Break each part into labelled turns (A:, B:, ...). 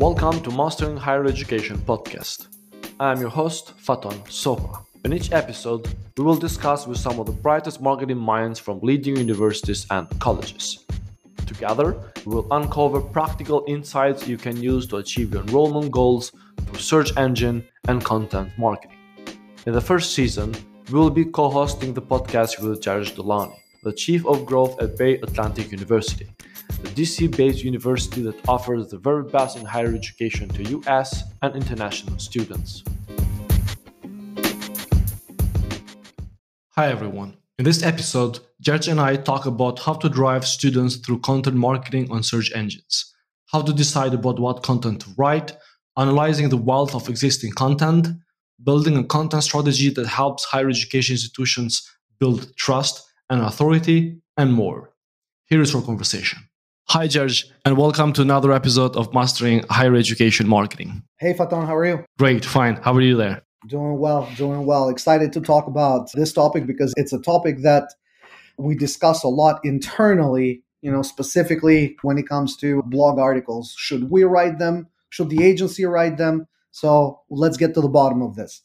A: Welcome to Mastering Higher Education podcast. I am your host, Faton Sopa. In each episode, we will discuss with some of the brightest marketing minds from leading universities and colleges. Together, we will uncover practical insights you can use to achieve your enrollment goals through search engine and content marketing. In the first season, we will be co hosting the podcast with George Delani, the Chief of Growth at Bay Atlantic University, the DC based university that offers the very best in higher education to US and international students. Hi, everyone. In this episode, George and I talk about how to drive students through content marketing on search engines, how to decide about what content to write, analyzing the wealth of existing content, building a content strategy that helps higher education institutions build trust and authority, and more. Here is our conversation. Hi, George, and welcome to another episode of Mastering Higher Education Marketing.
B: Hey, Faton, how are you?
A: Great, fine. How are you there?
B: Doing well, doing well. Excited to talk about this topic because it's a topic that we discuss a lot internally, you know, specifically when it comes to blog articles. Should we write them? Should the agency write them? So let's get to the bottom of this.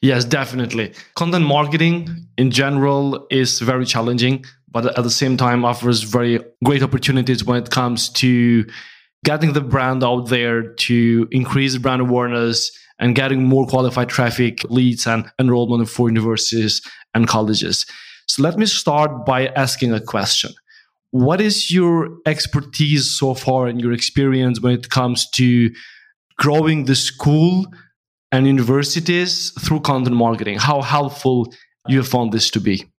A: Yes, definitely. Content marketing in general is very challenging, but at the same time offers very great opportunities when it comes to getting the brand out there to increase brand awareness and getting more qualified traffic leads and enrollment for universities and colleges. So let me start by asking a question. What is your expertise so far and your experience when it comes to growing the school and universities through content marketing? How helpful you found this to be?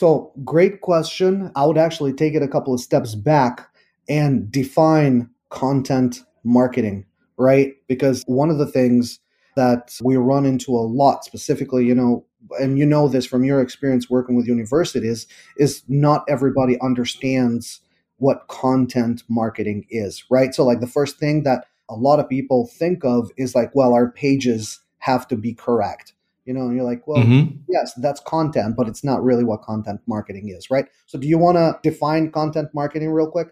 B: So, great question. I would actually take it a couple of steps back and define content marketing, right? Because one of the things that we run into a lot, specifically, you know, and you know this from your experience working with universities, is not everybody understands what content marketing is, right? So, like, the first thing that a lot of people think of is like, well, our pages have to be correct. You know, and you're like, well, mm-hmm. yes, that's content, but it's not really what content marketing is, right? So, do you want to define content marketing real quick?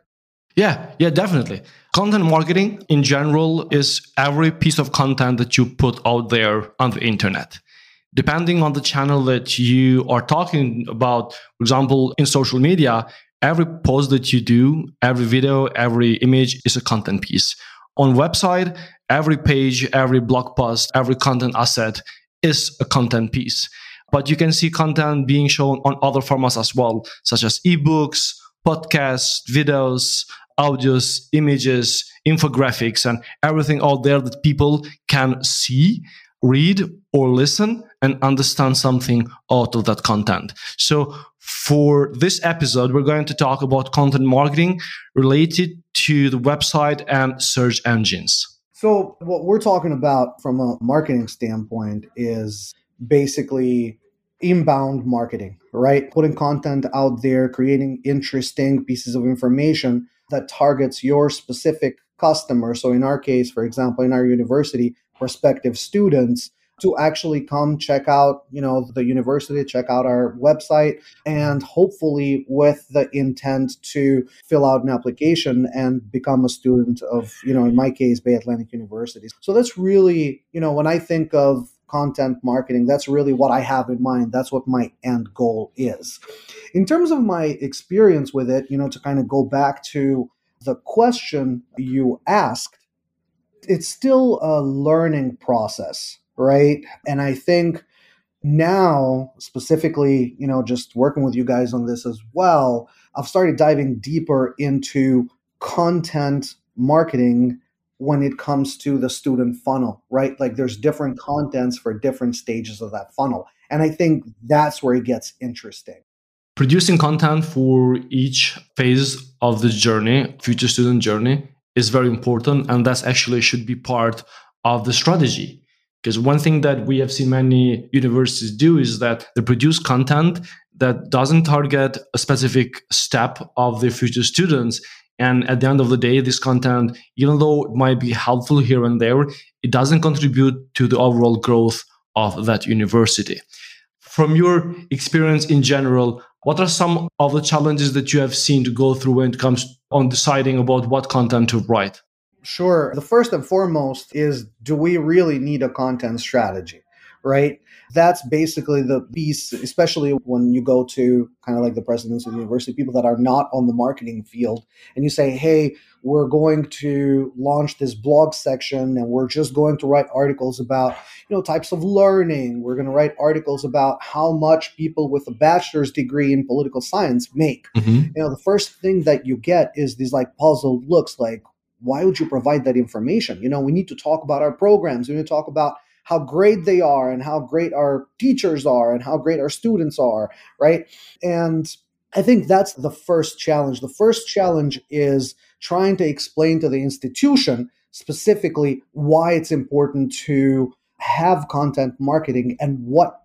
A: Yeah, yeah, definitely. Content marketing in general is every piece of content that you put out there on the internet. Depending on the channel that you are talking about, for example, in social media, every post that you do, every video, every image is a content piece on website, every page, every blog post, every content asset is a content piece. But you can see content being shown on other formats as well, such as ebooks, podcasts, videos, audios, images, infographics, and everything out there that people can see, read, or listen and understand something out of that content. So for this episode, we're going to talk about content marketing related to the website and search engines.
B: So, what we're talking about from a marketing standpoint is basically inbound marketing, right? Putting content out there, creating interesting pieces of information that targets your specific customer. So, in our case, for example, in our university, prospective students to actually come check out, you know, the university, check out our website, and hopefully with the intent to fill out an application and become a student of, you know, in my case, Bay Atlantic University. So that's really, you know, when I think of content marketing, that's really what I have in mind. That's what my end goal is. In terms of my experience with it, you know, to kind of go back to the question you asked, it's still a learning process right? And I think now, specifically, you know, just working with you guys on this as well, I've started diving deeper into content marketing when it comes to the student funnel, right? Like there's different contents for different stages of that funnel. And I think that's where it gets interesting.
A: Producing content for each phase of the journey, future student journey, is very important. And that's actually should be part of the strategy because one thing that we have seen many universities do is that they produce content that doesn't target a specific step of their future students. And at the end of the day, this content, even though it might be helpful here and there, it doesn't contribute to the overall growth of that university. From your experience in general, what are some of the challenges that you have seen to go through when it comes on deciding about what content to write?
B: Sure. The first and foremost is do we really need a content strategy? Right? That's basically the piece, especially when you go to kind of like the presidents of the university, people that are not on the marketing field, and you say, hey, we're going to launch this blog section and we're just going to write articles about you know types of learning we're going to write articles about how much people with a bachelor's degree in political science make mm-hmm. you know the first thing that you get is these like puzzled looks like why would you provide that information you know we need to talk about our programs we need to talk about how great they are and how great our teachers are and how great our students are, right? And I think that's the first challenge. The first challenge is trying to explain to the institution specifically why it's important to have content marketing and what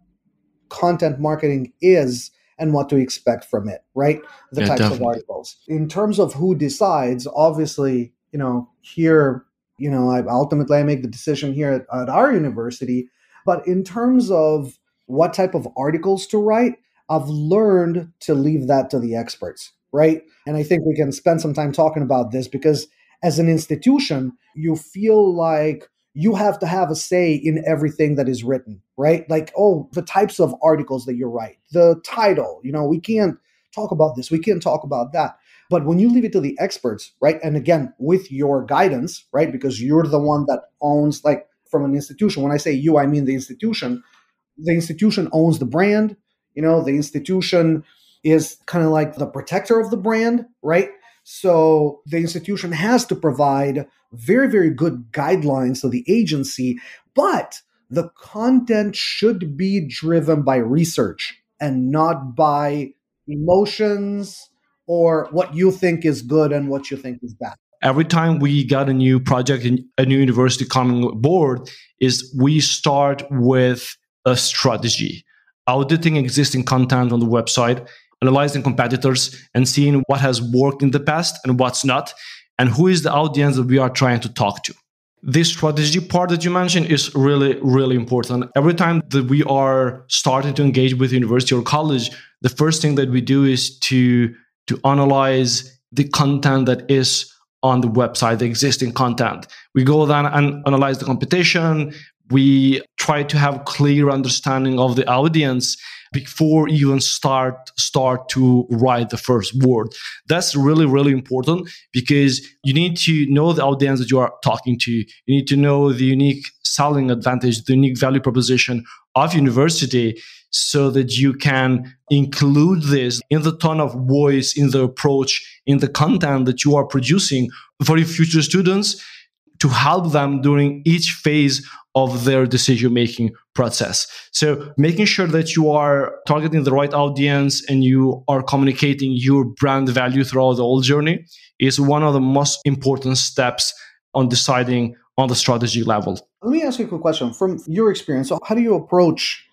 B: content marketing is and what to expect from it, right? The yeah, types definitely. of articles. In terms of who decides, obviously, you know, here you know, I ultimately I make the decision here at, at our university. But in terms of what type of articles to write, I've learned to leave that to the experts, right? And I think we can spend some time talking about this because as an institution, you feel like you have to have a say in everything that is written, right? Like, oh, the types of articles that you write, the title, you know, we can't talk about this, we can't talk about that. But when you leave it to the experts, right? And again, with your guidance, right? Because you're the one that owns, like from an institution. When I say you, I mean the institution. The institution owns the brand. You know, the institution is kind of like the protector of the brand, right? So the institution has to provide very, very good guidelines to the agency, but the content should be driven by research and not by emotions or what you think is good and what you think is bad?
A: Every time we got a new project, a new university coming board, is we start with a strategy, auditing existing content on the website, analyzing competitors, and seeing what has worked in the past and what's not, and who is the audience that we are trying to talk to this strategy part that you mentioned is really really important every time that we are starting to engage with university or college the first thing that we do is to to analyze the content that is on the website, the existing content. We go then and analyze the competition. We try to have clear understanding of the audience before even start start to write the first word. That's really really important because you need to know the audience that you are talking to. You need to know the unique selling advantage, the unique value proposition of university so that you can include this in the tone of voice, in the approach, in the content that you are producing for your future students to help them during each phase of their decision making process. So, making sure that you are targeting the right audience and you are communicating your brand value throughout the whole journey is one of the most important steps on deciding on the strategy level.
B: Let me ask you a quick question from your experience. So, how do you approach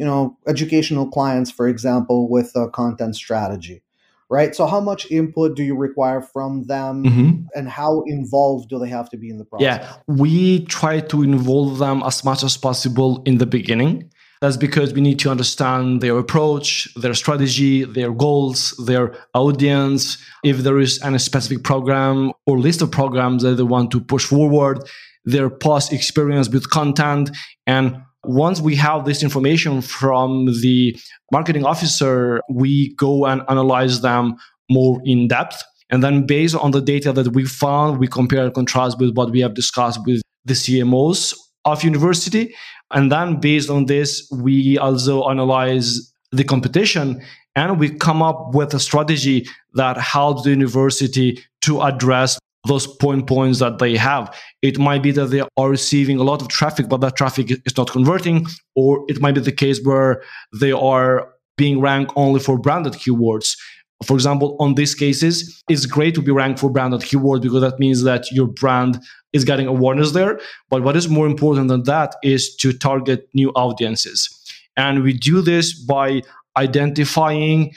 B: you know, educational clients, for example, with a content strategy, right? So, how much input do you require from them, mm-hmm. and how involved do they have to be in the process?
A: Yeah, we try to involve them as much as possible in the beginning. That's because we need to understand their approach, their strategy, their goals, their audience, if there is any specific program or list of programs that they want to push forward, their past experience with content, and once we have this information from the marketing officer, we go and analyze them more in depth. And then based on the data that we found, we compare and contrast with what we have discussed with the CMOs of university. And then based on this, we also analyze the competition and we come up with a strategy that helps the university to address those point points that they have. It might be that they are receiving a lot of traffic, but that traffic is not converting, or it might be the case where they are being ranked only for branded keywords. For example, on these cases, it's great to be ranked for branded keywords because that means that your brand is getting awareness there. But what is more important than that is to target new audiences. And we do this by identifying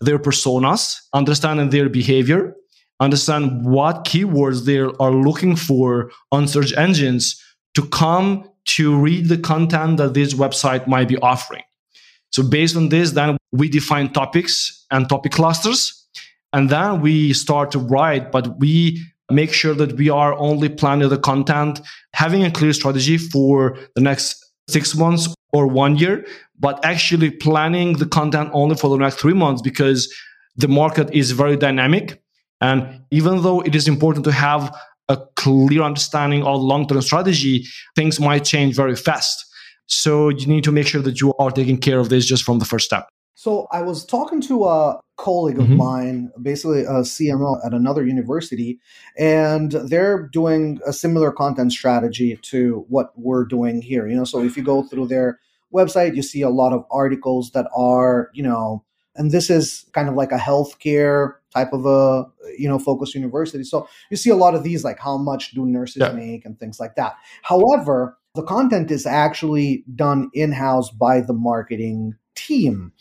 A: their personas, understanding their behavior, understand what keywords they are looking for on search engines to come to read the content that this website might be offering. So based on this, then we define topics and topic clusters. And then we start to write, but we make sure that we are only planning the content, having a clear strategy for the next six months or one year, but actually planning the content only for the next three months because the market is very dynamic. And even though it is important to have a clear understanding of long term strategy, things might change very fast. So you need to make sure that you are taking care of this just from the first step.
B: So I was talking to a colleague of mm-hmm. mine, basically a CMO at another university, and they're doing a similar content strategy to what we're doing here. You know, so if you go through their website, you see a lot of articles that are, you know, and this is kind of like a healthcare type of a you know focused university so you see a lot of these like how much do nurses yeah. make and things like that however the content is actually done in-house by the marketing team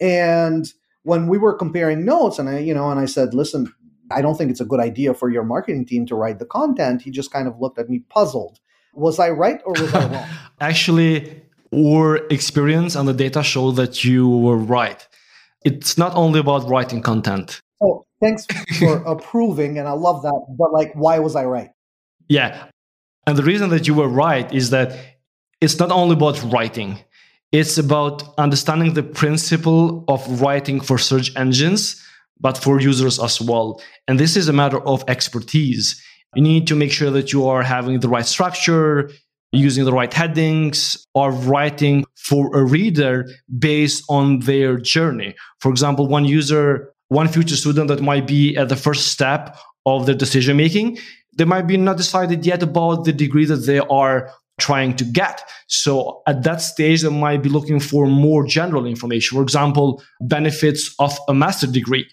B: and when we were comparing notes, and I, you know, and I said, listen, I don't think it's a good idea for your marketing team to write the content. He just kind of looked at me puzzled. Was I right or was I wrong?
A: Actually, our experience and the data show that you were right. It's not only about writing content.
B: Oh, thanks for approving, and I love that. But like, why was I right?
A: Yeah, and the reason that you were right is that it's not only about writing it's about understanding the principle of writing for search engines, but for users as well. And this is a matter of expertise. You need to make sure that you are having the right structure, using the right headings, or writing for a reader based on their journey. For example, one user, one future student that might be at the first step of their decision making, they might be not decided yet about the degree that they are trying to get. So at that stage, they might be looking for more general information. For example, benefits of a master degree.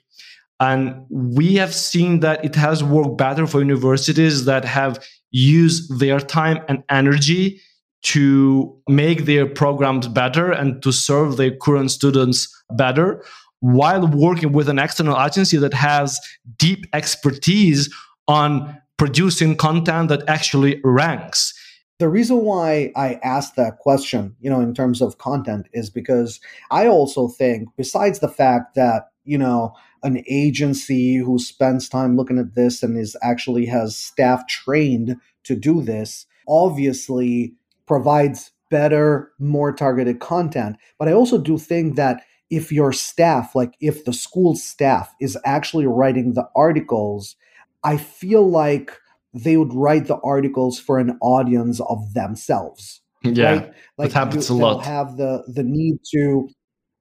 A: And we have seen that it has worked better for universities that have used their time and energy to make their programs better and to serve their current students better while working with an external agency that has deep expertise on producing content that actually ranks.
B: The reason why I asked that question, you know, in terms of content is because I also think, besides the fact that, you know, an agency who spends time looking at this and is actually has staff trained to do this, obviously provides better, more targeted content. But I also do think that if your staff, like if the school staff is actually writing the articles, I feel like they would write the articles for an audience of themselves.
A: Yeah, right? like that happens
B: you,
A: a lot.
B: Have the the need to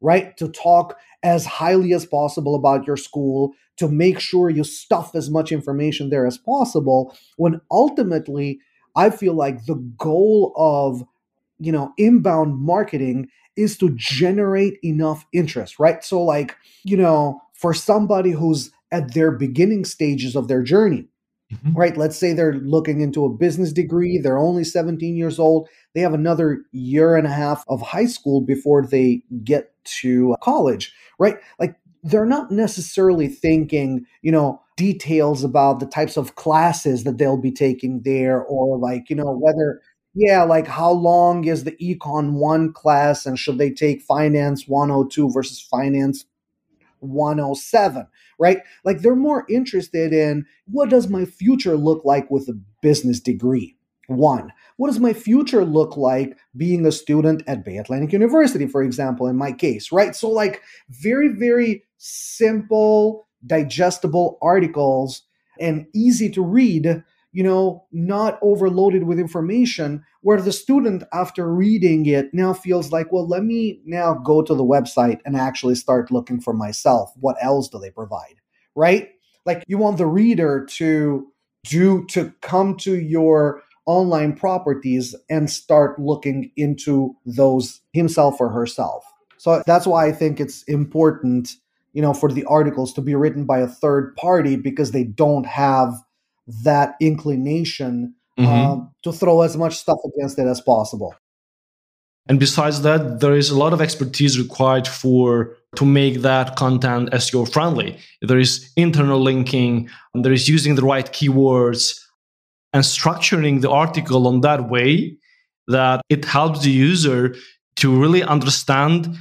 B: right to talk as highly as possible about your school to make sure you stuff as much information there as possible. When ultimately, I feel like the goal of you know inbound marketing is to generate enough interest, right? So, like you know, for somebody who's at their beginning stages of their journey Mm-hmm. Right. Let's say they're looking into a business degree. They're only 17 years old. They have another year and a half of high school before they get to college. Right. Like they're not necessarily thinking, you know, details about the types of classes that they'll be taking there or like, you know, whether yeah, like how long is the econ 1 class and should they take finance 102 versus finance 107 right? Like they're more interested in what does my future look like with a business degree? One what does my future look like being a student at bay atlantic university for example in my case right? So like very very simple digestible articles and easy to read you know, not overloaded with information, where the student, after reading it, now feels like, well, let me now go to the website and actually start looking for myself. What else do they provide? Right? Like you want the reader to do to come to your online properties and start looking into those himself or herself. So that's why I think it's important, you know, for the articles to be written by a third party because they don't have that inclination mm-hmm. um, to throw as much stuff against it as possible.
A: And besides that, there is a lot of expertise required for to make that content SEO friendly. There is internal linking, there is using the right keywords and structuring the article on that way that it helps the user to really understand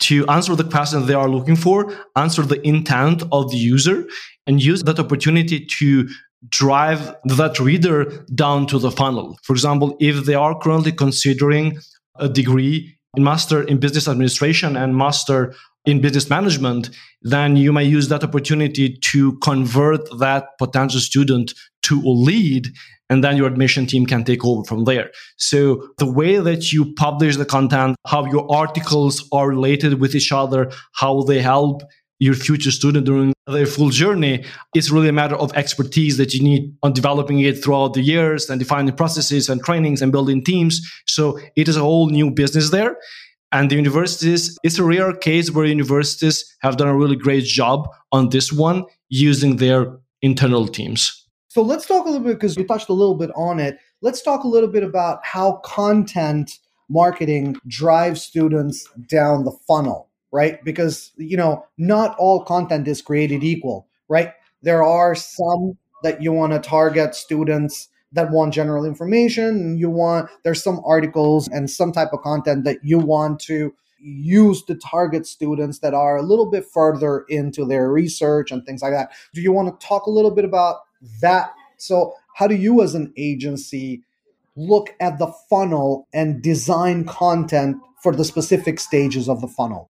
A: to answer the question they are looking for, answer the intent of the user, and use that opportunity to drive that reader down to the funnel. For example, if they are currently considering a degree in master in business administration and master in business management, then you may use that opportunity to convert that potential student to a lead and then your admission team can take over from there. So the way that you publish the content, how your articles are related with each other, how they help your future student during their full journey is really a matter of expertise that you need on developing it throughout the years and defining processes and trainings and building teams. So it is a whole new business there. And the universities, it's a rare case where universities have done a really great job on this one using their internal teams.
B: So let's talk a little bit because you touched a little bit on it. Let's talk a little bit about how content marketing drives students down the funnel, right? Because, you know, not all content is created equal, right? There are some that you want to target students that want general information you want there's some articles and some type of content that you want to use to target students that are a little bit further into their research and things like that do you want to talk a little bit about that so how do you as an agency look at the funnel and design content for the specific stages of the funnel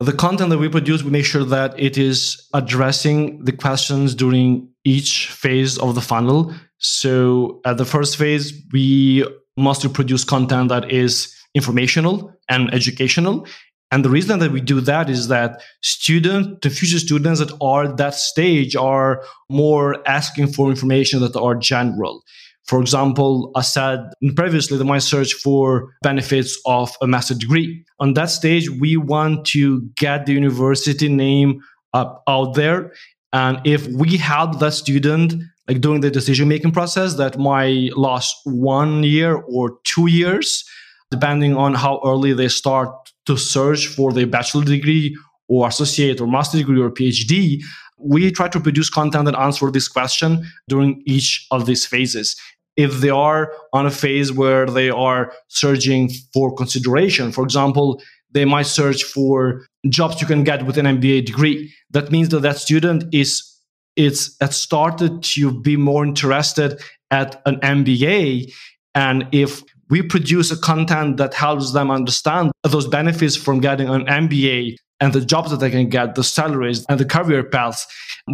A: the content that we produce we make sure that it is addressing the questions during each phase of the funnel so at the first phase, we mostly produce content that is informational and educational. And the reason that we do that is that students, the future students that are at that stage are more asking for information that are general. For example, I said previously that my search for benefits of a master degree. On that stage, we want to get the university name up out there. And if we help that student like during the decision making process that might last one year or two years, depending on how early they start to search for their bachelor degree or associate or master degree or PhD. We try to produce content that answer this question during each of these phases. If they are on a phase where they are searching for consideration, for example, they might search for jobs you can get with an MBA degree. That means that that student is it's it started to be more interested at an MBA. And if we produce a content that helps them understand those benefits from getting an MBA and the jobs that they can get, the salaries and the career paths,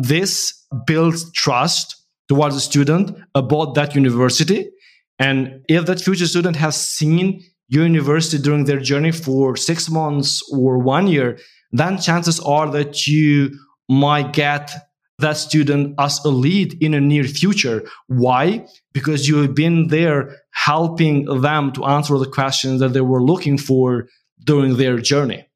A: this builds trust towards a student about that university. And if that future student has seen your university during their journey for six months or one year, then chances are that you might get that student as a lead in a near future. Why? Because you have been there helping them to answer the questions that they were looking for during their journey.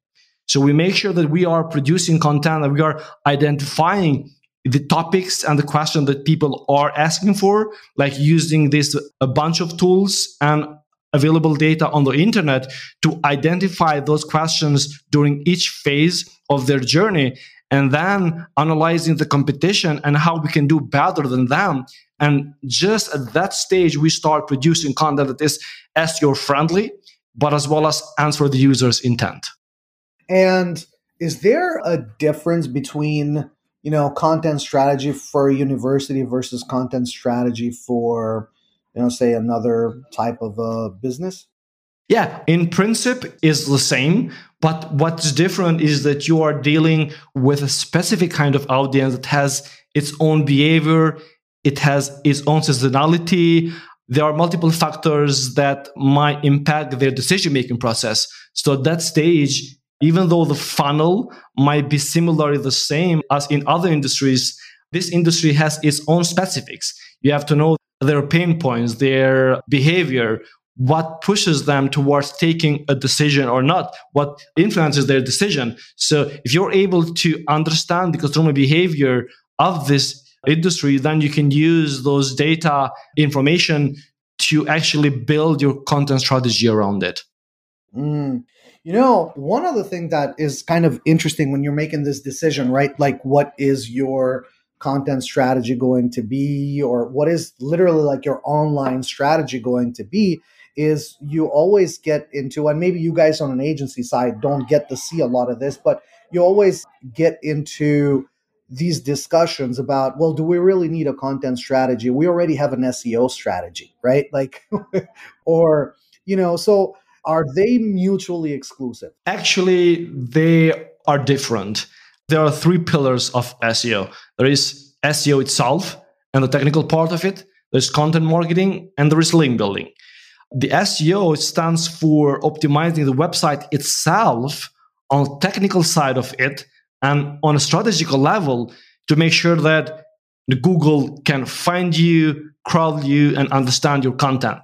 A: So we make sure that we are producing content, that we are identifying the topics and the question that people are asking for, like using this a bunch of tools and available data on the internet to identify those questions during each phase of their journey and then analyzing the competition and how we can do better than them. And just at that stage, we start producing content that is SEO friendly, but as well as answer the user's intent.
B: And is there a difference between you know content strategy for a university versus content strategy for you know say another type of a business?
A: Yeah, in principle is the same, but what's different is that you are dealing with a specific kind of audience that has its own behavior, it has its own seasonality. There are multiple factors that might impact their decision making process. So at that stage, even though the funnel might be similarly the same as in other industries, this industry has its own specifics. You have to know their pain points, their behavior, what pushes them towards taking a decision or not, what influences their decision. So if you're able to understand the consumer behavior of this industry, then you can use those data information to actually build your content strategy around it.
B: Mm. You know, one other thing that is kind of interesting when you're making this decision, right? Like, what is your content strategy going to be, or what is literally like your online strategy going to be? is you always get into, and maybe you guys on an agency side don't get to see a lot of this, but you always get into these discussions about, well, do we really need a content strategy? We already have an SEO strategy, right? Like, or, you know, so are they mutually exclusive?
A: Actually, they are different. There are three pillars of SEO there is SEO itself and the technical part of it, there's content marketing, and there is link building. The SEO stands for optimizing the website itself on technical side of it and on a strategical level to make sure that Google can find you, crawl you, and understand your content.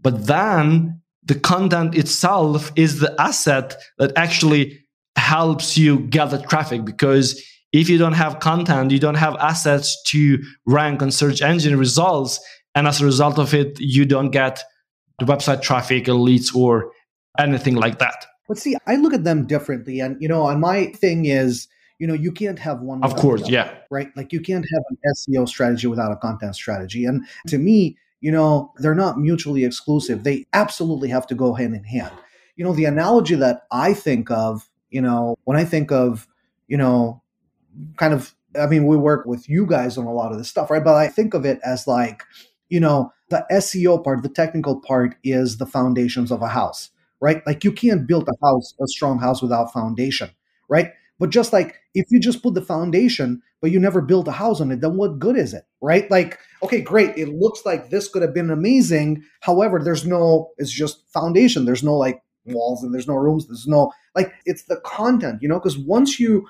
A: But then the content itself is the asset that actually helps you gather traffic because if you don't have content, you don't have assets to rank on search engine results. And as a result of it, you don't get the website traffic or leads or anything like that.
B: But see, I look at them differently. And, you know, and my thing is, you know, you can't have one.
A: Of course, yeah.
B: Right. Like you can't have an SEO strategy without a content strategy. And to me, you know, they're not mutually exclusive. They absolutely have to go hand in hand. You know, the analogy that I think of, you know, when I think of, you know, kind of, I mean, we work with you guys on a lot of this stuff, right? But I think of it as like, you know, the SEO part, the technical part is the foundations of a house, right? Like you can't build a house, a strong house without foundation, right? But just like if you just put the foundation, but you never build a house on it, then what good is it, right? Like, okay, great. It looks like this could have been amazing. However, there's no, it's just foundation. There's no like walls and there's no rooms. There's no, like, it's the content, you know, because once you,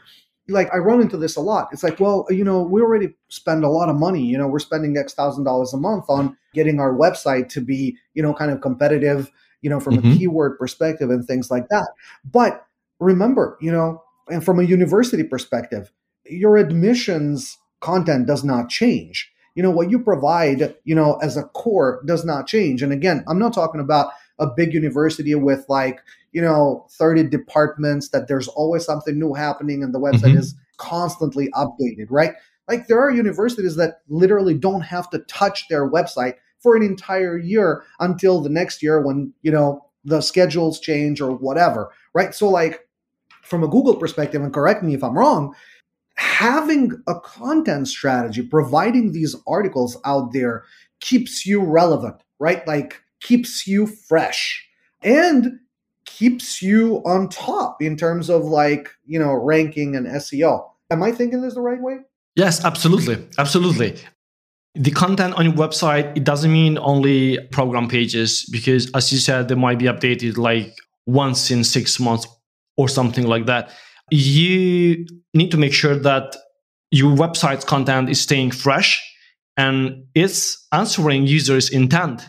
B: like I run into this a lot. It's like, well, you know, we already spend a lot of money. You know, we're spending X thousand dollars a month on getting our website to be, you know, kind of competitive, you know, from mm-hmm. a keyword perspective and things like that. But remember, you know, and from a university perspective, your admissions content does not change. You know, what you provide, you know, as a core does not change. And again, I'm not talking about a big university with like, you know 30 departments that there's always something new happening and the website mm-hmm. is constantly updated right like there are universities that literally don't have to touch their website for an entire year until the next year when you know the schedules change or whatever right so like from a google perspective and correct me if i'm wrong having a content strategy providing these articles out there keeps you relevant right like keeps you fresh and keeps you on top in terms of like, you know, ranking and SEO. Am I thinking this the right way?
A: Yes, absolutely. Absolutely. The content on your website, it doesn't mean only program pages because as you said, they might be updated like once in six months or something like that. You need to make sure that your website's content is staying fresh and it's answering users' intent.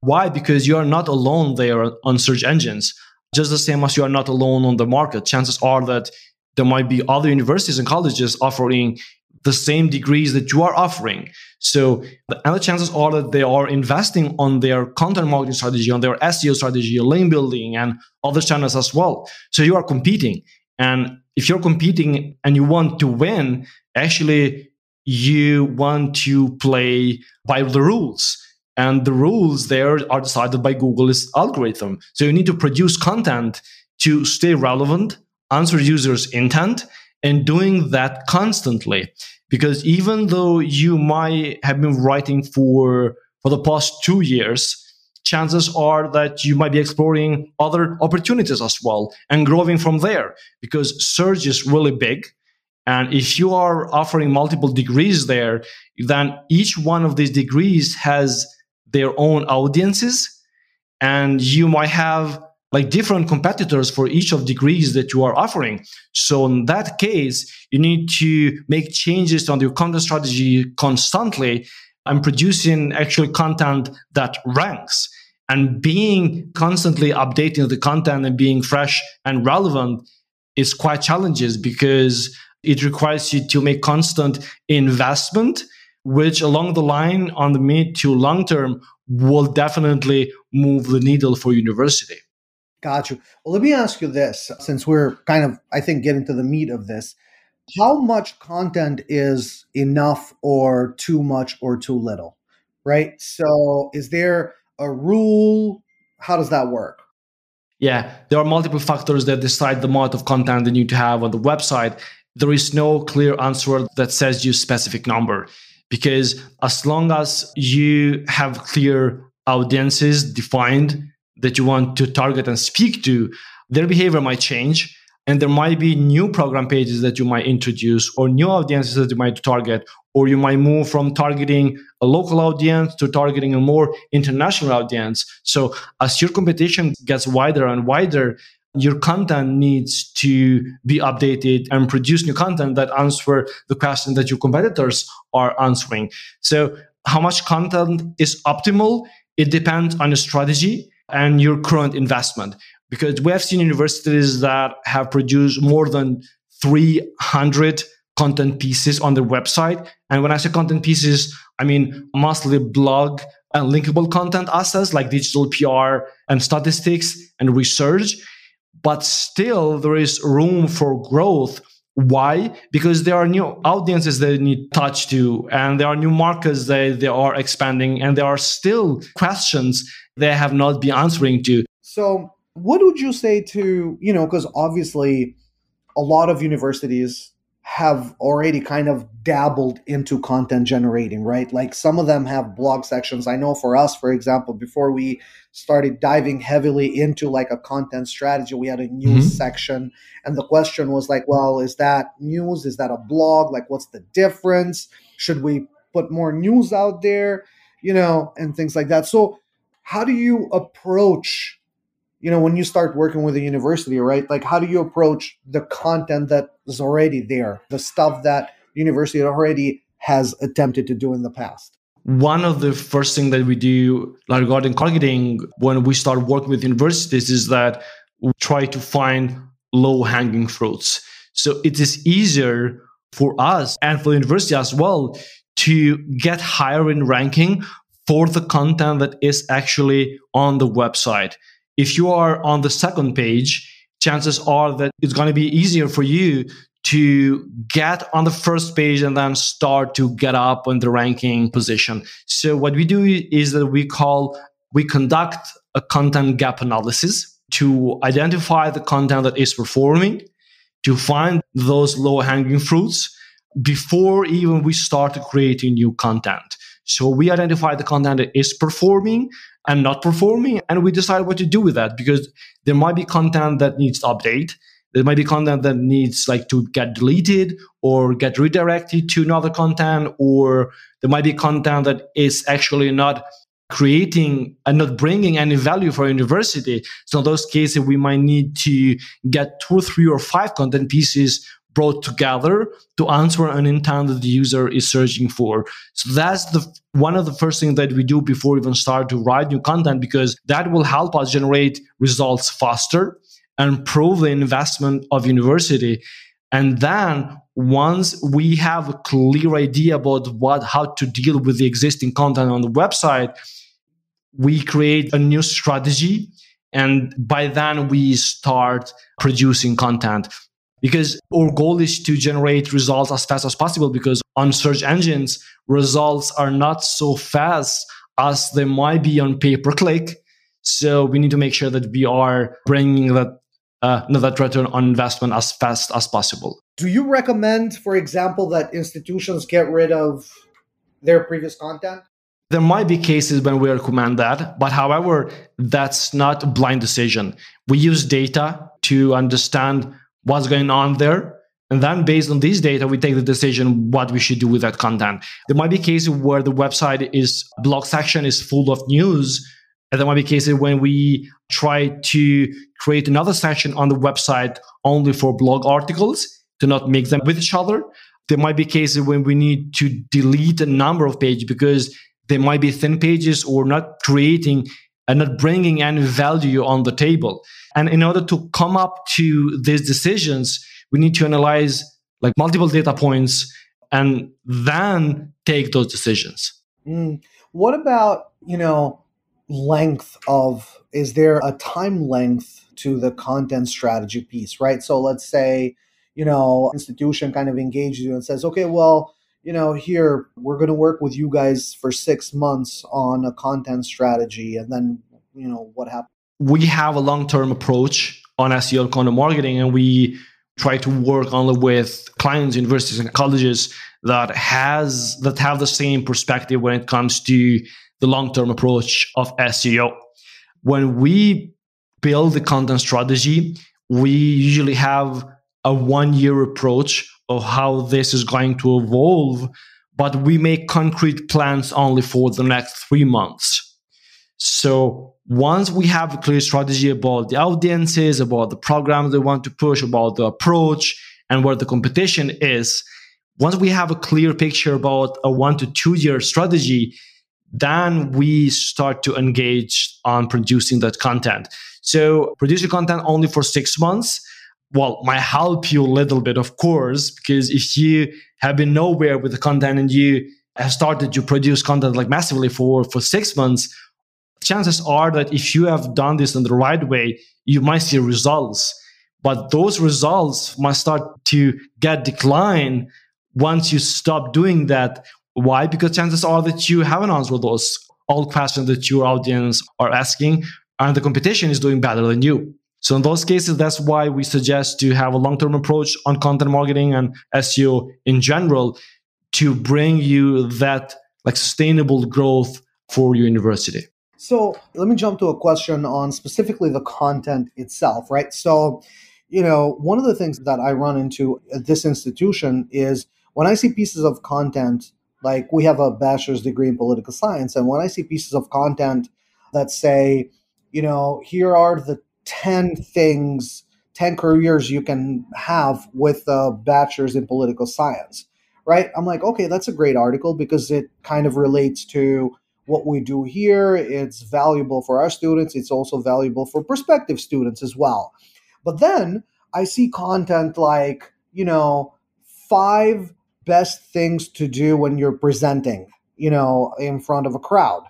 A: Why? Because you are not alone there on search engines just the same as you are not alone on the market. Chances are that there might be other universities and colleges offering the same degrees that you are offering. So, and the chances are that they are investing on their content marketing strategy, on their SEO strategy, link building, and other channels as well. So you are competing. And if you're competing and you want to win, actually, you want to play by the rules and the rules there are decided by Google's algorithm. So you need to produce content to stay relevant, answer users' intent, and doing that constantly. Because even though you might have been writing for for the past two years, chances are that you might be exploring other opportunities as well and growing from there. Because search is really big. And if you are offering multiple degrees there, then each one of these degrees has their own audiences and you might have like different competitors for each of degrees that you are offering so in that case you need to make changes on your content strategy constantly and producing actual content that ranks and being constantly updating the content and being fresh and relevant is quite challenges because it requires you to make constant investment which along the line on the mid to long term will definitely move the needle for university.
B: Got you. Well, let me ask you this since we're kind of, I think, getting to the meat of this. How much content is enough or too much or too little? Right. So, is there a rule? How does that work?
A: Yeah, there are multiple factors that decide the amount of content you need to have on the website. there is no clear answer that says you specific number because as long as you have clear audiences defined that you want to target and speak to, their behavior might change. And there might be new program pages that you might introduce or new audiences that you might target, or you might move from targeting a local audience to targeting a more international audience. So as your competition gets wider and wider, your content needs to be updated and produce new content that answer the question that your competitors are answering. So how much content is optimal? It depends on your strategy and your current investment. Because we have seen universities that have produced more than 300 content pieces on their website. And when I say content pieces, I mean mostly blog and linkable content assets like digital PR and statistics and research. But still, there is room for growth. Why? Because there are new audiences that need touch to, and there are new markets that they are expanding, and there are still questions they have not been answering to.
B: So, what would you say to, you know, because obviously a lot of universities have already kind of dabbled into content generating, right? Like some of them have blog sections. I know for us, for example, before we started diving heavily into like a content strategy, we had a news mm-hmm. section. And the question was like, well, is that news? Is that a blog? Like, what's the difference? Should we put more news out there? You know, and things like that. So, how do you approach you know when you start working with a university right like how do you approach the content that is already there the stuff that university already has attempted to do in the past
A: one of the first things that we do like regarding targeting when we start working with universities is that we try to find low hanging fruits so it is easier for us and for the university as well to get higher in ranking for the content that is actually on the website. If you are on the second page, chances are that it's going to be easier for you to get on the first page and then start to get up in the ranking position. So what we do is that we call we conduct a content gap analysis to identify the content that is performing, to find those low hanging fruits before even we start creating new content. So we identify the content that is performing and not performing, and we decide what to do with that because there might be content that needs to update. There might be content that needs like to get deleted or get redirected to another content, or there might be content that is actually not creating and not bringing any value for university. So in those cases, we might need to get two, three, or five content pieces brought together to answer an intent that the user is searching for. So that's the one of the first things that we do before even start to write new content because that will help us generate results faster and prove the investment of university. And then once we have a clear idea about what how to deal with the existing content on the website, we create a new strategy and by then we start producing content because our goal is to generate results as fast as possible because on search engines results are not so fast as they might be on pay per click so we need to make sure that we are bringing that uh, that return on investment as fast as possible.
B: Do you recommend for example that institutions get rid of their previous content?
A: There might be cases when we recommend that, but however, that's not a blind decision. We use data to understand what's going on there. And then based on these data, we take the decision what we should do with that content. There might be cases where the website is blog section is full of news. And there might be cases when we try to create another section on the website only for blog articles to not mix them with each other. There might be cases when we need to delete a number of pages because there might be thin pages or not creating and not bringing any value on the table. And in order to come up to these decisions, we need to analyze like multiple data points and then take those decisions.
B: Mm. What about, you know, length of is there a time length to the content strategy piece, right? So let's say, you know, institution kind of engages you and says, okay, well, you know, here we're going to work with you guys for six months on a content strategy, and then you know what happens
A: we have a long-term approach on SEO content marketing and we try to work only with clients, universities, and colleges that has that have the same perspective when it comes to the long-term approach of SEO. When we build the content strategy, we usually have a one-year approach of how this is going to evolve, but we make concrete plans only for the next three months. So once we have a clear strategy about the audiences, about the programs they want to push, about the approach, and where the competition is, once we have a clear picture about a one to two year strategy, then we start to engage on producing that content. So producing content only for six months, well, might help you a little bit, of course, because if you have been nowhere with the content and you have started to produce content like massively for, for six months, chances are that if you have done this in the right way, you might see results. But those results must start to get decline once you stop doing that. Why? Because chances are that you haven't answered those all questions that your audience are asking, and the competition is doing better than you. So in those cases, that's why we suggest to have a long-term approach on content marketing and SEO in general to bring you that like sustainable growth for your university.
B: So let me jump to a question on specifically the content itself, right? So, you know, one of the things that I run into at this institution is when I see pieces of content, like we have a bachelor's degree in political science, and when I see pieces of content that say, you know, here are the 10 things, 10 careers you can have with a bachelor's in political science, right? I'm like, okay, that's a great article because it kind of relates to what we do here. It's valuable for our students, it's also valuable for prospective students as well. But then I see content like, you know, five best things to do when you're presenting, you know, in front of a crowd,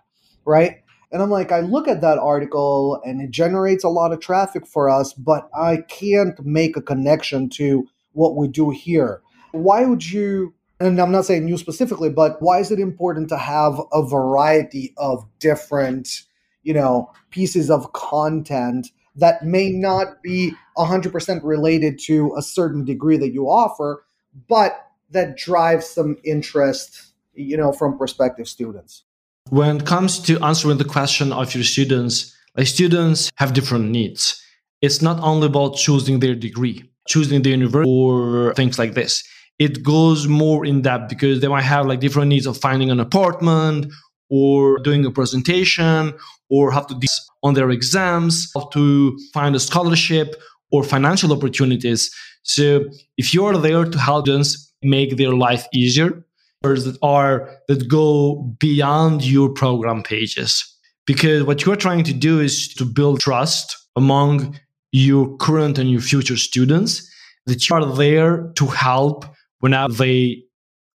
B: right? And I'm like, I look at that article and it generates a lot of traffic for us, but I can't make a connection to what we do here. Why would you, and I'm not saying you specifically, but why is it important to have a variety of different, you know, pieces of content that may not be 100% related to a certain degree that you offer, but that drives some interest, you know, from prospective students?
A: When it comes to answering the question of your students, like students have different needs. It's not only about choosing their degree, choosing the university or things like this. It goes more in depth because they might have like different needs of finding an apartment or doing a presentation or have to do on their exams, how to find a scholarship or financial opportunities. So if you're there to help students make their life easier, that are that go beyond your program pages because what you're trying to do is to build trust among your current and your future students that you are there to help whenever they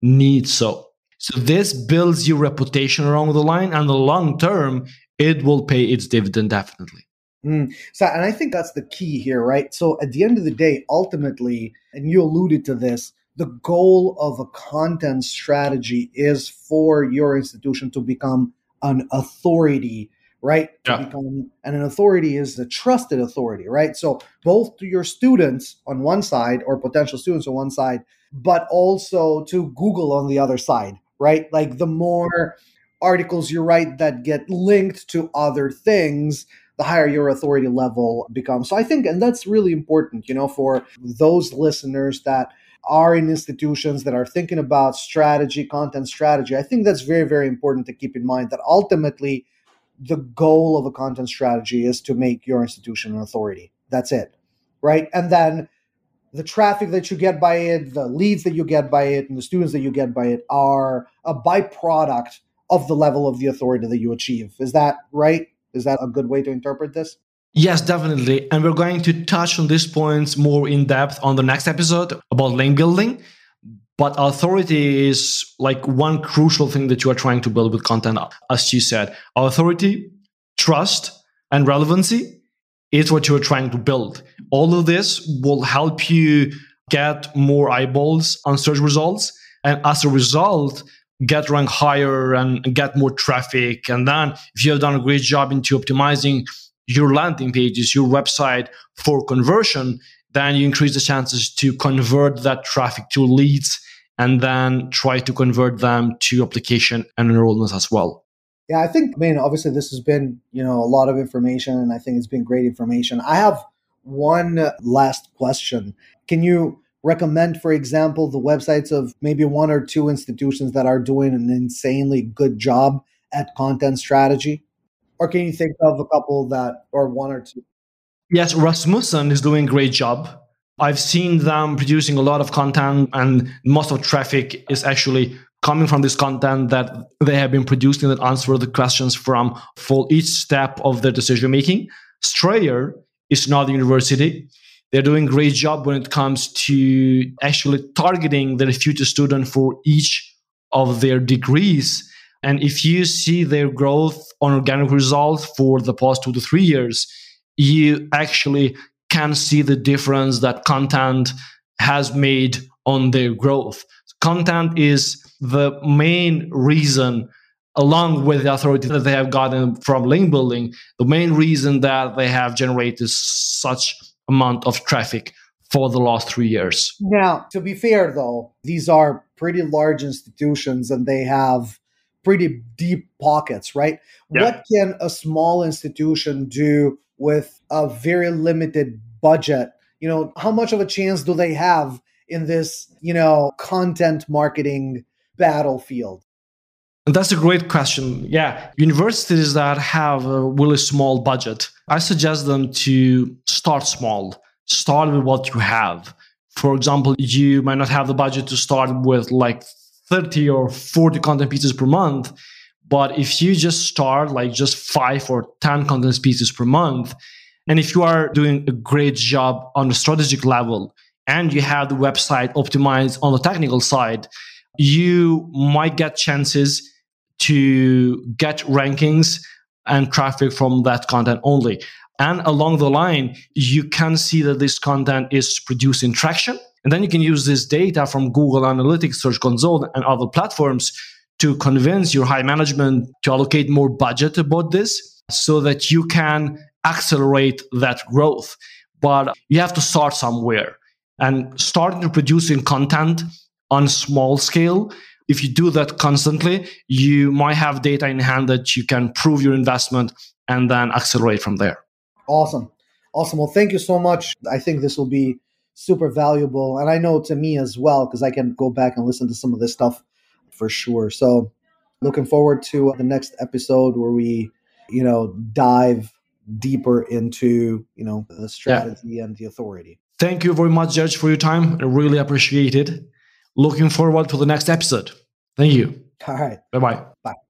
A: need so so this builds your reputation along the line and the long term it will pay its dividend definitely
B: Mm. So, and I think that's the key here, right? So, at the end of the day, ultimately, and you alluded to this, the goal of a content strategy is for your institution to become an authority right? Yeah. become and an authority is a trusted authority right? So both to your students on one side or potential students on one side but also to google on the other side right? Like the more articles you write that get linked to other things the higher your authority level becomes. So i think and that's really important you know for those listeners that are in institutions that are thinking about strategy, content strategy, I think that's very, very important to keep in mind that ultimately the goal of a content strategy is to make your institution an authority. That's it. Right. And then the traffic that you get by it, the leads that you get by it, and the students that you get by it are a byproduct of the level of the authority that you achieve. Is that right? Is that a good way to interpret this?
A: Yes, definitely. And we're going to touch on these points more in depth on the next episode about link building. But authority is like one crucial thing that you are trying to build with content. As you said, authority, trust, and relevancy is what you're trying to build. All of this will help you get more eyeballs on search results. And as a result, get ranked higher and get more traffic. And then if you have done a great job into optimizing your landing pages, your website for conversion, then you increase the chances to convert that traffic to leads and then try to convert them to application and enrollments as well.
B: Yeah, I think, I mean, obviously this has been, you know, a lot of information and I think it's been great information. I have one last question. Can you recommend, for example, the websites of maybe one or two institutions that are doing an insanely good job at content strategy? Or can you think of a couple that, or one or two?
A: Yes, Rasmussen is doing a great job. I've seen them producing a lot of content, and most of traffic is actually coming from this content that they have been producing that answer the questions from for each step of their decision making. Strayer is not a university. They're doing a great job when it comes to actually targeting the future student for each of their degrees. And if you see their growth on organic results for the past two to three years, you actually can see the difference that content has made on their growth. Content is the main reason along with the authority that they have gotten from link building, the main reason that they have generated such amount of traffic for the last three years.
B: Now, to be fair though, these are pretty large institutions and they have pretty deep pockets, right? Yeah. What can a small institution do with a very limited budget? You know, how much of a chance do they have in this, you know, content marketing battlefield?
A: That's a great question. Yeah, universities that have a really small budget, I suggest them to start small. Start with what you have. For example, you might not have the budget to start with like 30 or 40 content pieces per month. But if you just start like just five or 10 content pieces per month, and if you are doing a great job on the strategic level and you have the website optimized on the technical side, you might get chances to get rankings and traffic from that content only. And along the line, you can see that this content is producing traction. And then you can use this data from Google Analytics, Search Console, and other platforms to convince your high management to allocate more budget about this so that you can accelerate that growth. But you have to start somewhere and starting producing content on small scale if you do that constantly, you might have data in hand that you can prove your investment and then accelerate from there.
B: Awesome. Awesome. Well, thank you so much. I think this will be super valuable. And I know to me as well, because I can go back and listen to some of this stuff for sure. So, looking forward to the next episode where we, you know, dive deeper into, you know, the strategy yeah. and the authority.
A: Thank you very much, Gjergj, for your time. I really appreciate it looking forward to the next episode. Thank you.
B: All right.
A: Bye-bye.
B: Bye.